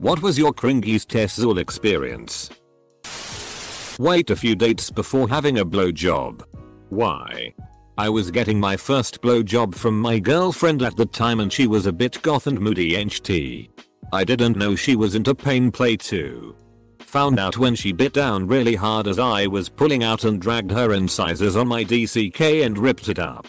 What was your cringiest Tesla experience? Wait a few dates before having a blowjob. Why? I was getting my first blowjob from my girlfriend at the time and she was a bit goth and moody HT. I didn't know she was into pain play too. Found out when she bit down really hard as I was pulling out and dragged her incisors on my DCK and ripped it up.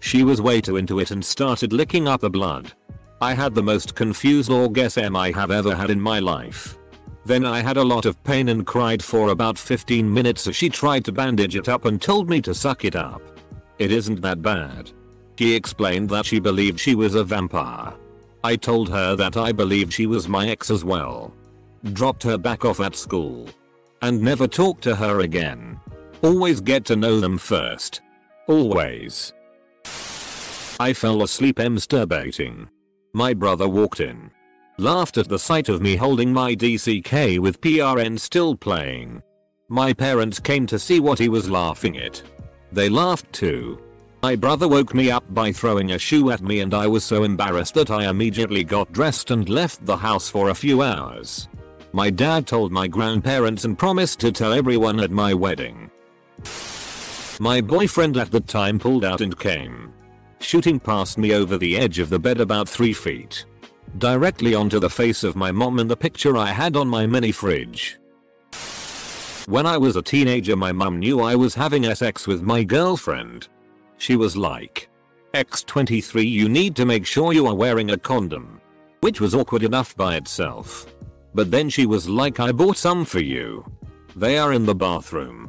She was way too into it and started licking up the blood. I had the most confused orgasm I have ever had in my life. Then I had a lot of pain and cried for about 15 minutes as she tried to bandage it up and told me to suck it up. It isn't that bad. She explained that she believed she was a vampire. I told her that I believed she was my ex as well. Dropped her back off at school. And never talked to her again. Always get to know them first. Always. I fell asleep masturbating. My brother walked in. Laughed at the sight of me holding my DCK with PRN still playing. My parents came to see what he was laughing at. They laughed too. My brother woke me up by throwing a shoe at me and I was so embarrassed that I immediately got dressed and left the house for a few hours. My dad told my grandparents and promised to tell everyone at my wedding. My boyfriend at the time pulled out and came. Shooting past me over the edge of the bed about 3 feet. Directly onto the face of my mom in the picture I had on my mini fridge. When I was a teenager my mom knew I was having sex with my girlfriend. She was like, X23 you need to make sure you are wearing a condom. Which was awkward enough by itself. But then she was like I bought some for you. They are in the bathroom.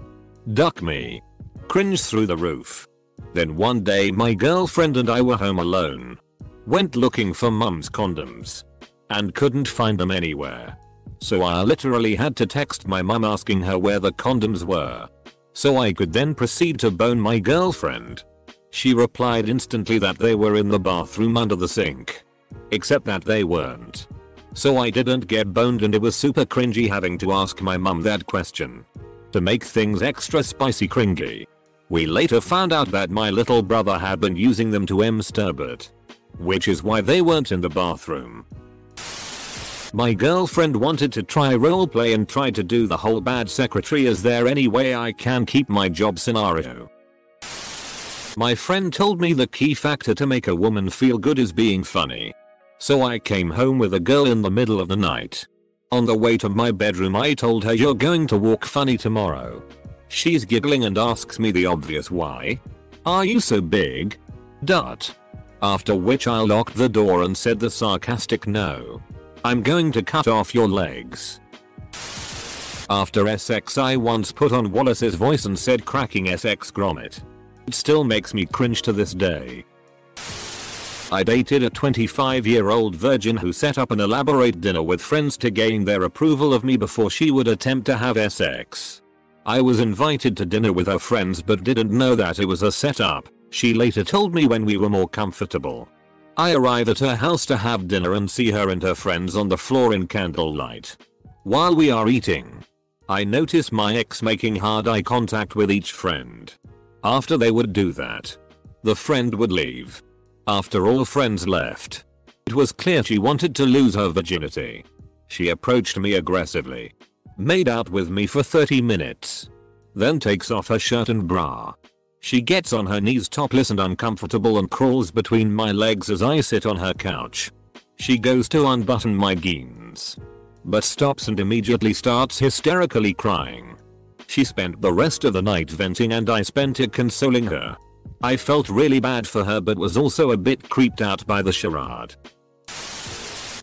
Duck me. Cringe through the roof. Then one day my girlfriend and I were home alone. Went looking for mum's condoms. And couldn't find them anywhere. So I literally had to text my mum asking her where the condoms were. So I could then proceed to bone my girlfriend. She replied instantly that they were in the bathroom under the sink. Except that they weren't. So I didn't get boned and it was super cringy having to ask my mum that question. To make things extra spicy cringy. We later found out that my little brother had been using them to masturbate. Which is why they weren't in the bathroom. My girlfriend wanted to try roleplay and tried to do the whole bad secretary is there any way I can keep my job scenario. My friend told me the key factor to make a woman feel good is being funny. So I came home with a girl in the middle of the night. On the way to my bedroom I told her you're going to walk funny tomorrow. She's giggling and asks me the obvious why. Are you so big? Dot. After which I locked the door and said the sarcastic no. I'm going to cut off your legs. After SX I once put on Wallace's voice and said cracking SX Gromit. It still makes me cringe to this day. I dated a 25 year old virgin who set up an elaborate dinner with friends to gain their approval of me before she would attempt to have sex. I was invited to dinner with her friends but didn't know that it was a setup, she later told me when we were more comfortable. I arrive at her house to have dinner and see her and her friends on the floor in candlelight. While we are eating, I notice my ex making hard eye contact with each friend. After they would do that, the friend would leave. After all friends left, it was clear she wanted to lose her virginity. She approached me aggressively, made out with me for 30 minutes, then takes off her shirt and bra, she gets on her knees topless and uncomfortable and crawls between my legs as I sit on her couch. She goes to unbutton my jeans. But stops and immediately starts hysterically crying. She spent the rest of the night venting and I spent it consoling her. I felt really bad for her but was also a bit creeped out by the charade.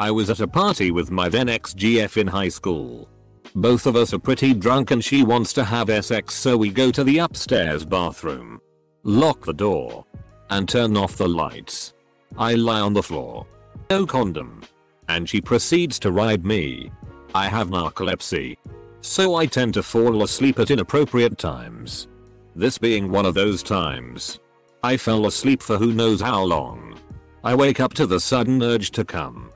I was at a party with my then ex-GF in high school. Both of us are pretty drunk and she wants to have sex so we go to the upstairs bathroom. Lock the door. And turn off the lights. I lie on the floor. No condom. And she proceeds to ride me. I have narcolepsy. So I tend to fall asleep at inappropriate times. This being one of those times. I fell asleep for who knows how long. I wake up to the sudden urge to come.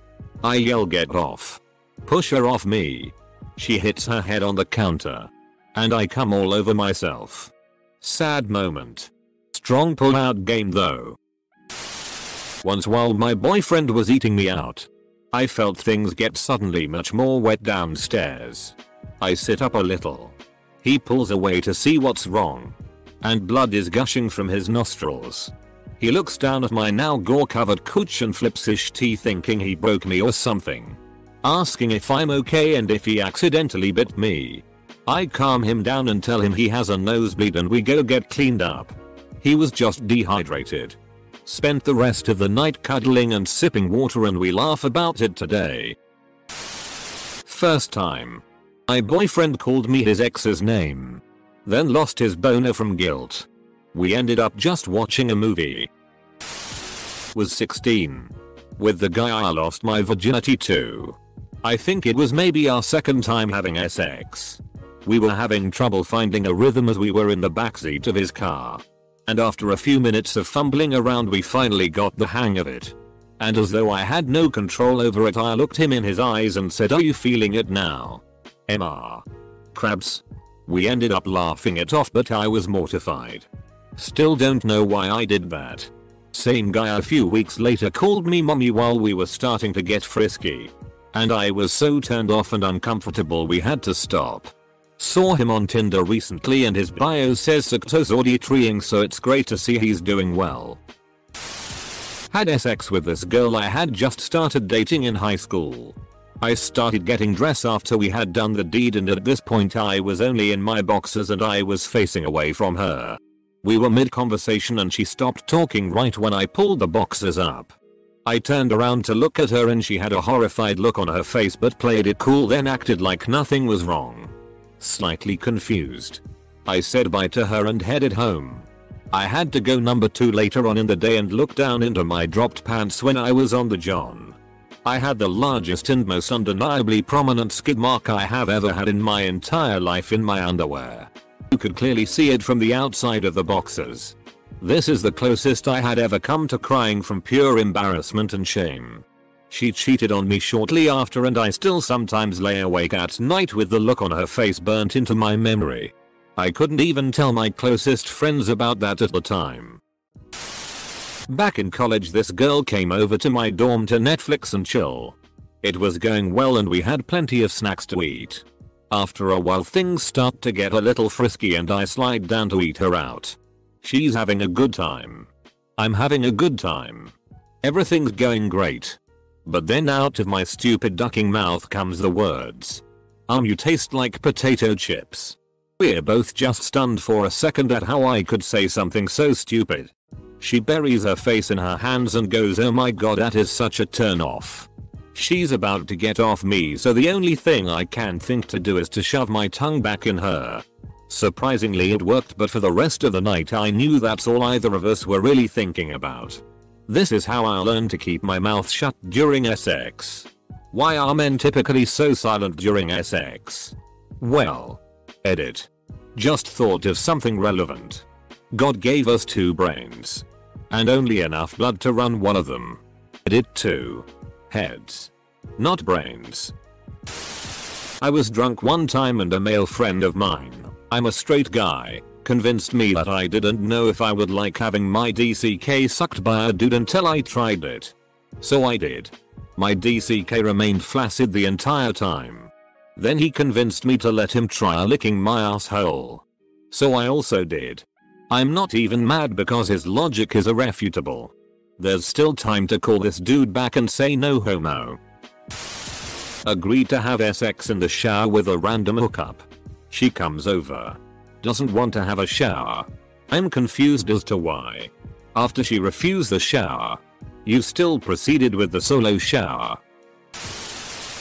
I yell get off. Push her off me. She hits her head on the counter. And I come all over myself. Sad moment. Strong pull out game though. Once while my boyfriend was eating me out. I felt things get suddenly much more wet downstairs. I sit up a little. He pulls away to see what's wrong. And blood is gushing from his nostrils. He looks down at my now gore covered cooch and flips his teeth thinking he broke me or something. Asking if I'm okay and if he accidentally bit me. I calm him down and tell him he has a nosebleed and we go get cleaned up. He was just dehydrated. Spent the rest of the night cuddling and sipping water and we laugh about it today. First time. My boyfriend called me his ex's name. Then lost his boner from guilt. We ended up just watching a movie. Was 16. With the guy I lost my virginity to. I think it was maybe our second time having sex. We were having trouble finding a rhythm as we were in the backseat of his car. And after a few minutes of fumbling around we finally got the hang of it. And as though I had no control over it I looked him in his eyes and said are you feeling it now? MR. Krabs. We ended up laughing it off but I was mortified. Still don't know why I did that. Same guy a few weeks later called me mommy while we were starting to get frisky. And I was so turned off and uncomfortable we had to stop. Saw him on Tinder recently and his bio says success treeing so it's great to see he's doing well. Had sex with this girl I had just started dating in high school. I started getting dressed after we had done the deed and at this point I was only in my boxers and I was facing away from her. We were mid conversation and she stopped talking right when I pulled the boxers up. I turned around to look at her and she had a horrified look on her face but played it cool then acted like nothing was wrong. Slightly confused. I said bye to her and headed home. I had to go number 2 later on in the day and look down into my dropped pants when I was on the John. I had the largest and most undeniably prominent skid mark I have ever had in my entire life in my underwear. You could clearly see it from the outside of the boxers. This is the closest I had ever come to crying from pure embarrassment and shame. She cheated on me shortly after and I still sometimes lay awake at night with the look on her face burnt into my memory. I couldn't even tell my closest friends about that at the time. Back in college this girl came over to my dorm to Netflix and chill. It was going well and we had plenty of snacks to eat. After a while things start to get a little frisky and I slide down to eat her out. She's having a good time. I'm having a good time. Everything's going great. But then out of my stupid ducking mouth comes the words. Um you taste like potato chips. We're both just stunned for a second at how I could say something so stupid. She buries her face in her hands and goes oh my god that is such a turn off. She's about to get off me so the only thing I can think to do is to shove my tongue back in her. Surprisingly it worked but for the rest of the night I knew that's all either of us were really thinking about. This is how I learned to keep my mouth shut during sex. Why are men typically so silent during sex? Well. Edit. Just thought of something relevant. God gave us two brains. And only enough blood to run one of them. Edit 2. Heads. Not brains. I was drunk one time and a male friend of mine, I'm a straight guy, convinced me that I didn't know if I would like having my DCK sucked by a dude until I tried it. So I did. My DCK remained flaccid the entire time. Then he convinced me to let him try licking my asshole. So I also did. I'm not even mad because his logic is irrefutable. There's still time to call this dude back and say no homo. Agreed to have sex in the shower with a random hookup. She comes over. Doesn't want to have a shower. I'm confused as to why. After she refused the shower. You still proceeded with the solo shower.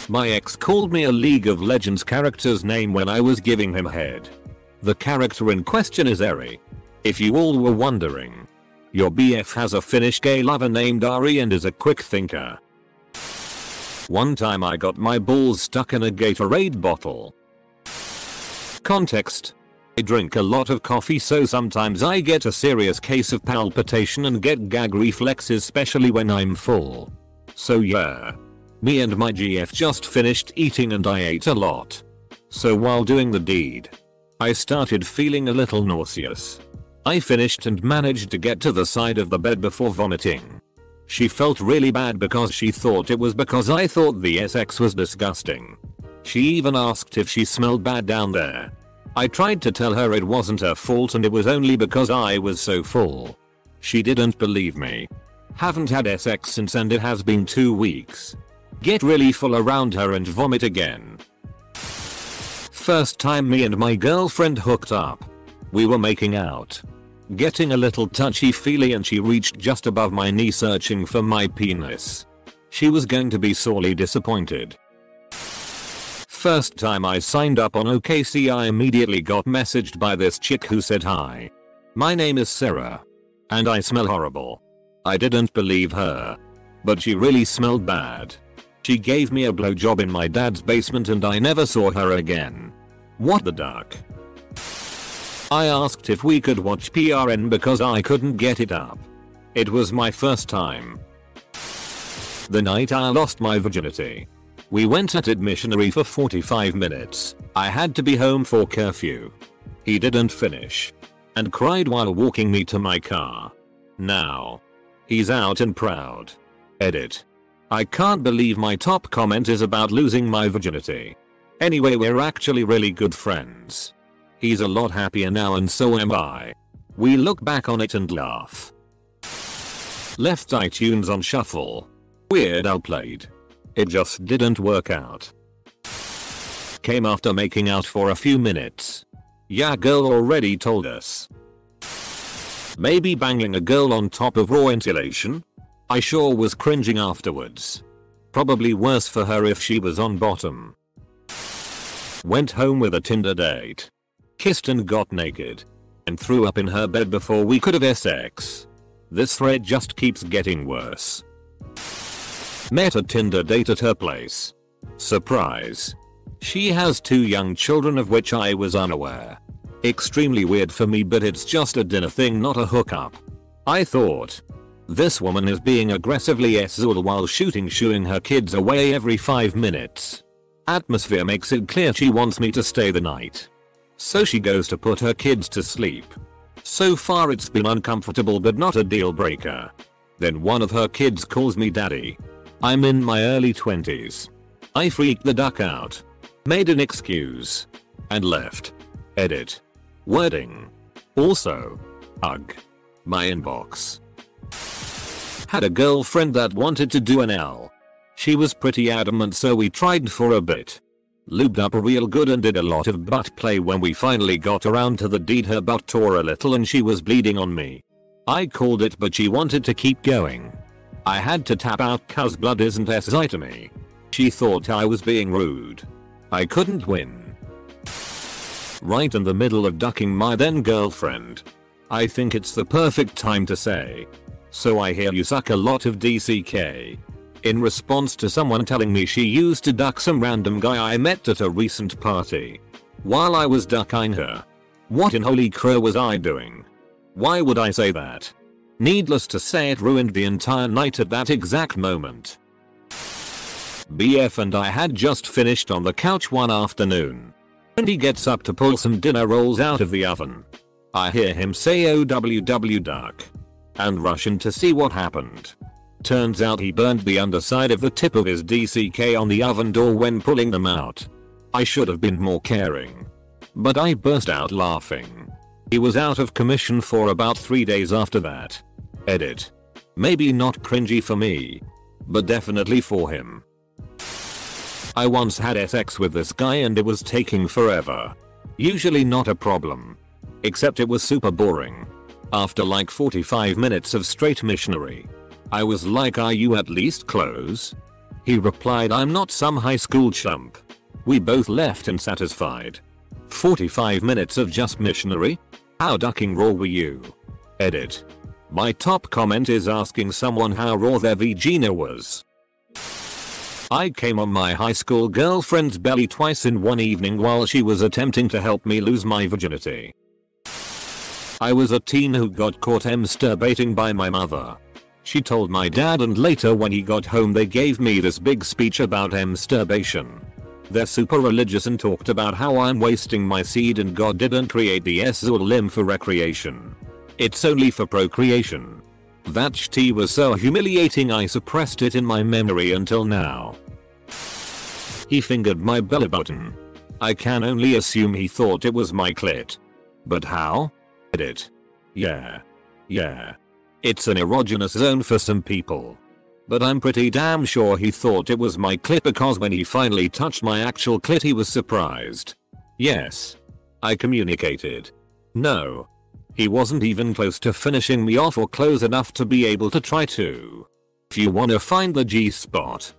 My ex called me a League of Legends character's name when I was giving him head. The character in question is Ahri. If you all were wondering. Your BF has a Finnish gay lover named Ari and is a quick thinker. One time I got my balls stuck in a Gatorade bottle. Context. I drink a lot of coffee so sometimes I get a serious case of palpitation and get gag reflexes especially when I'm full. So yeah. Me and my GF just finished eating and I ate a lot. So while doing the deed, I started feeling a little nauseous. I finished and managed to get to the side of the bed before vomiting. She felt really bad because she thought it was because I thought the SX was disgusting. She even asked if she smelled bad down there. I tried to tell her it wasn't her fault and it was only because I was so full. She didn't believe me. Haven't had SX since and it has been 2 weeks. Get really full around her and vomit again. First time me and my girlfriend hooked up. We were making out. Getting a little touchy feely and she reached just above my knee searching for my penis. She was going to be sorely disappointed. First time I signed up on OKC I immediately got messaged by this chick who said hi. My name is Sarah. And I smell horrible. I didn't believe her. But she really smelled bad. She gave me a blowjob in my dad's basement and I never saw her again. What the duck? I asked if we could watch PRN because I couldn't get it up. It was my first time. The night I lost my virginity. We went at it missionary for 45 minutes. I had to be home for curfew. He didn't finish. And cried while walking me to my car. Now. He's out and proud. Edit. I can't believe my top comment is about losing my virginity. Anyway we're actually really good friends. He's a lot happier now and so am I. We look back on it and laugh. Left iTunes on shuffle. Weird Al played. It just didn't work out. Came after making out for a few minutes. Yeah girl already told us. Maybe banging a girl on top of raw insulation? I sure was cringing afterwards. Probably worse for her if she was on bottom. Went home with a Tinder date. Kissed and got naked. And threw up in her bed before we could have sex. This thread just keeps getting worse. Met a Tinder date at her place. Surprise. She has two young children of which I was unaware. Extremely weird for me but it's just a dinner thing not a hookup. I thought. This woman is being aggressively sexual while shooting shooing her kids away every 5 minutes. Atmosphere makes it clear she wants me to stay the night. So she goes to put her kids to sleep. So far it's been uncomfortable but not a deal breaker. Then one of her kids calls me daddy. I'm in my early 20s. I freaked the duck out. Made an excuse. And left. Edit. Wording. Also. Ugh. My inbox. Had a girlfriend that wanted to do an L. She was pretty adamant so we tried for a bit. Lubed up real good and did a lot of butt play when we finally got around to the deed her butt tore a little and she was bleeding on me. I called it but she wanted to keep going. I had to tap out cuz blood isn't SI to me. She thought I was being rude. I couldn't win. Right in the middle of ducking my then girlfriend. I think it's the perfect time to say. So I hear you suck a lot of DCK. In response to someone telling me she used to duck some random guy I met at a recent party. While I was ducking her. What in holy crow was I doing? Why would I say that? Needless to say it ruined the entire night at that exact moment. BF and I had just finished on the couch one afternoon. And he gets up to pull some dinner rolls out of the oven. I hear him say oh, OWW duck. And rush in to see what happened. Turns out he burned the underside of the tip of his DCK on the oven door when pulling them out. I should have been more caring. But I burst out laughing. He was out of commission for about 3 days after that. Edit. Maybe not cringy for me. But definitely for him. I once had sex with this guy and it was taking forever. Usually not a problem. Except it was super boring. After like 45 minutes of straight missionary. I was like are you at least close? He replied I'm not some high school chump. We both left unsatisfied. 45 minutes of just missionary? How ducking raw were you? Edit. My top comment is asking someone how raw their vagina was. I came on my high school girlfriend's belly twice in one evening while she was attempting to help me lose my virginity. I was a teen who got caught masturbating by my mother. She told my dad and later when he got home they gave me this big speech about masturbation. They're super religious and talked about how I'm wasting my seed and God didn't create the S or limb for recreation. It's only for procreation. That shti was so humiliating I suppressed it in my memory until now. He fingered my belly button. I can only assume he thought it was my clit. But how? Did it? Yeah. Yeah. It's an erogenous zone for some people. But I'm pretty damn sure he thought it was my clit because when he finally touched my actual clit he was surprised. Yes. I communicated. No. He wasn't even close to finishing me off or close enough to be able to try to. If you wanna find the G spot.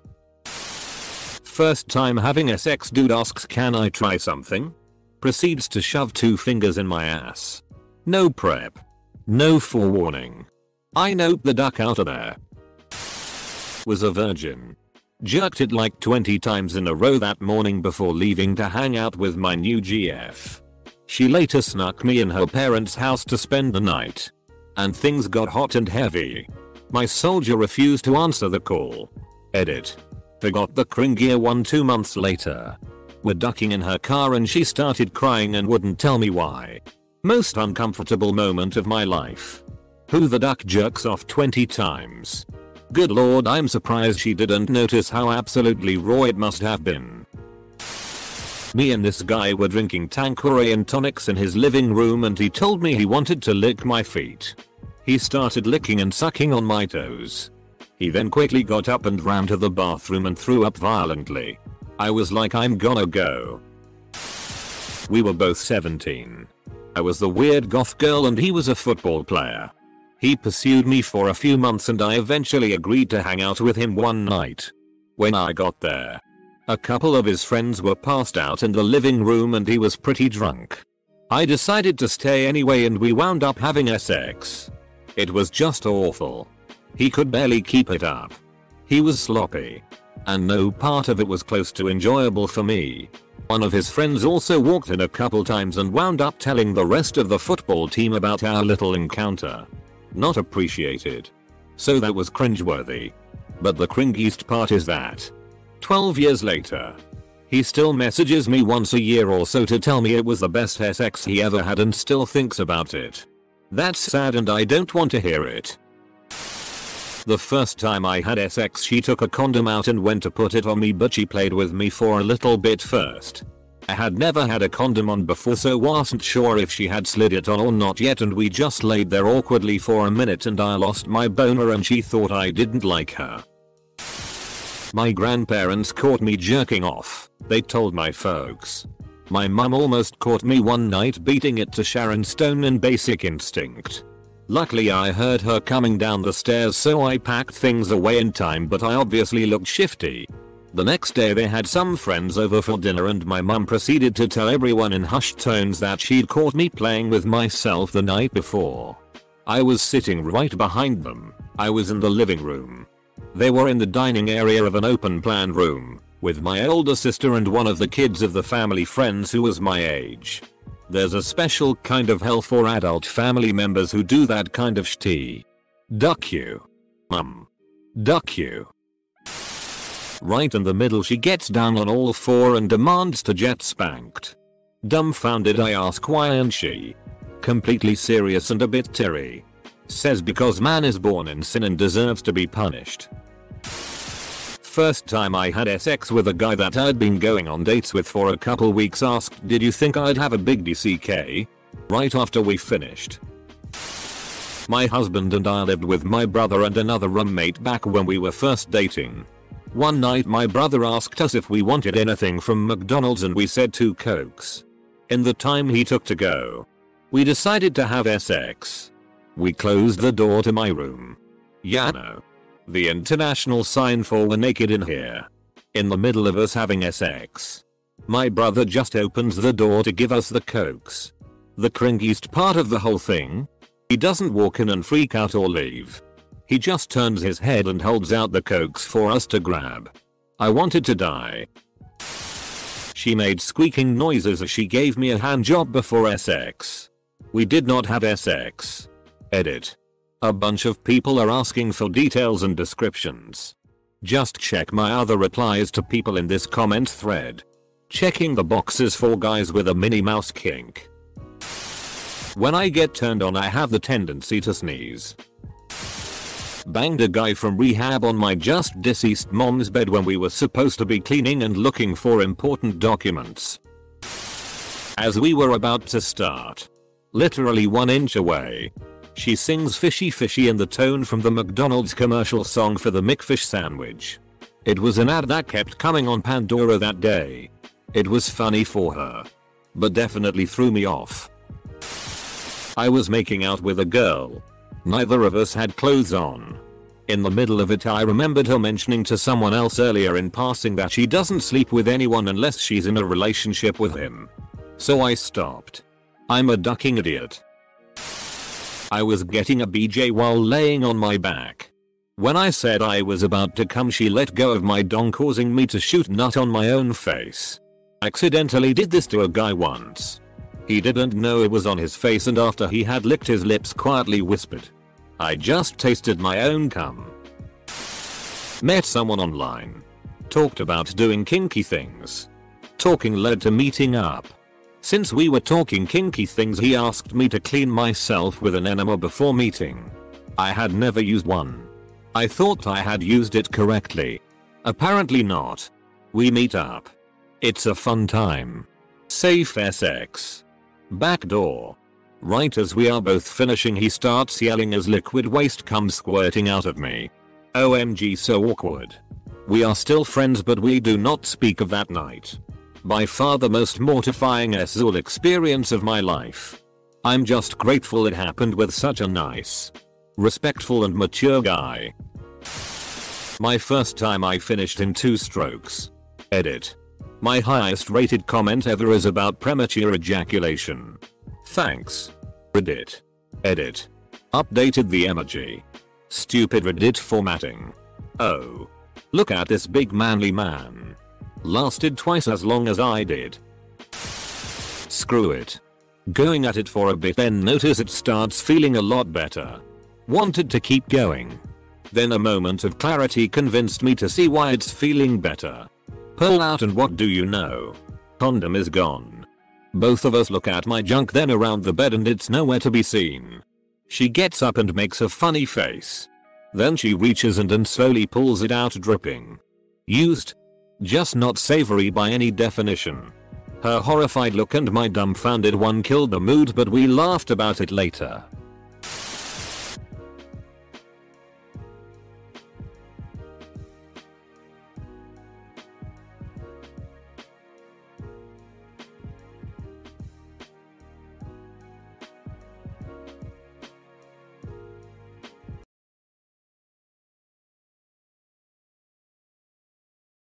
First time having a sex dude asks can I try something? Proceeds to shove two fingers in my ass. No prep. No forewarning. I nope the duck out of there. Was a virgin. Jerked it like 20 times in a row that morning before leaving to hang out with my new GF. She later snuck me in her parents' house to spend the night. And things got hot and heavy. My soldier refused to answer the call. Edit. Forgot the cringier one two months later. We're ducking in her car and she started crying and wouldn't tell me why. Most uncomfortable moment of my life. Who the duck jerks off 20 times. Good lord I'm surprised she didn't notice how absolutely raw it must have been. Me and this guy were drinking Tanqueray and tonics in his living room and he told me he wanted to lick my feet. He started licking and sucking on my toes. He then quickly got up and ran to the bathroom and threw up violently. I was like I'm gonna go. We were both 17. I was the weird goth girl and he was a football player. He pursued me for a few months and I eventually agreed to hang out with him one night. When I got there, a couple of his friends were passed out in the living room and he was pretty drunk. I decided to stay anyway and we wound up having sex. It was just awful. He could barely keep it up. He was sloppy. And no part of it was close to enjoyable for me. One of his friends also walked in a couple times and wound up telling the rest of the football team about our little encounter. Not appreciated. So that was cringeworthy. But the cringiest part is that 12 years later. He still messages me once a year or so to tell me it was the best sex he ever had and still thinks about it. That's sad and I don't want to hear it. The first time I had sex she took a condom out and went to put it on me but she played with me for a little bit first. I had never had a condom on before so wasn't sure if she had slid it on or not yet and we just laid there awkwardly for a minute and I lost my boner and she thought I didn't like her. My grandparents caught me jerking off. They told my folks. My mum almost caught me one night beating it to Sharon Stone in Basic Instinct. Luckily I heard her coming down the stairs so I packed things away in time but I obviously looked shifty. The next day they had some friends over for dinner and my mum proceeded to tell everyone in hushed tones that she'd caught me playing with myself the night before. I was sitting right behind them. I was in the living room. They were in the dining area of an open plan room, with my older sister and one of the kids of the family friends who was my age. There's a special kind of hell for adult family members who do that kind of shti. Duck you. Mum. Duck you. Right in the middle she gets down on all four and demands to get spanked. Dumbfounded I ask why and she. Completely serious and a bit teary. Says because man is born in sin and deserves to be punished. First time I had sex with a guy that I'd been going on dates with for a couple weeks asked did you think I'd have a big DCK? Right after we finished. My husband and I lived with my brother and another roommate back when we were first dating. One night my brother asked us if we wanted anything from McDonald's and we said two cokes. In the time he took to go. We decided to have sex. We closed the door to my room. Yano. The international sign for we're naked in here. In the middle of us having sex. My brother just opens the door to give us the cokes. The cringiest part of the whole thing? He doesn't walk in and freak out or leave. He just turns his head and holds out the cokes for us to grab. I wanted to die. She made squeaking noises as she gave me a hand job before SX. We did not have SX. Edit. A bunch of people are asking for details and descriptions. Just check my other replies to people in this comment thread. Checking the boxes for guys with a Minnie Mouse kink. When I get turned on I have the tendency to sneeze. Banged a guy from rehab on my just deceased mom's bed when we were supposed to be cleaning and looking for important documents. As we were about to start, literally one inch away, she sings fishy fishy in the tone from the McDonald's commercial song for the McFish sandwich. It was an ad that kept coming on Pandora that day. It was funny for her. But definitely threw me off. I was making out with a girl. Neither of us had clothes on. In the middle of it I remembered her mentioning to someone else earlier in passing that she doesn't sleep with anyone unless she's in a relationship with him. So I stopped. I'm a ducking idiot. I was getting a BJ while laying on my back. When I said I was about to come she let go of my dong causing me to shoot nut on my own face. Accidentally did this to a guy once. He didn't know it was on his face and after he had licked his lips quietly whispered. I just tasted my own cum. Met someone online. Talked about doing kinky things. Talking led to meeting up. Since we were talking kinky things he asked me to clean myself with an enema before meeting. I had never used one. I thought I had used it correctly. Apparently not. We meet up. It's a fun time. Safe SX. Back door. Right as we are both finishing he starts yelling as liquid waste comes squirting out of me. OMG so awkward. We are still friends but we do not speak of that night. By far the most mortifying SZOL experience of my life. I'm just grateful it happened with such a nice, respectful and mature guy. My first time I finished in two strokes. Edit. My highest rated comment ever is about premature ejaculation. Thanks. Reddit. Edit. Updated the emoji. Stupid Reddit formatting. Oh. Look at this big manly man. Lasted twice as long as I did. Screw it. Going at it for a bit then notice it starts feeling a lot better. Wanted to keep going. Then a moment of clarity convinced me to see why it's feeling better. Pull out and what do you know? Condom is gone. Both of us look at my junk then around the bed and it's nowhere to be seen. She gets up and makes a funny face. Then she reaches and and slowly pulls it out dripping. Used. Just not savory by any definition. Her horrified look and my dumbfounded one killed the mood but we laughed about it later.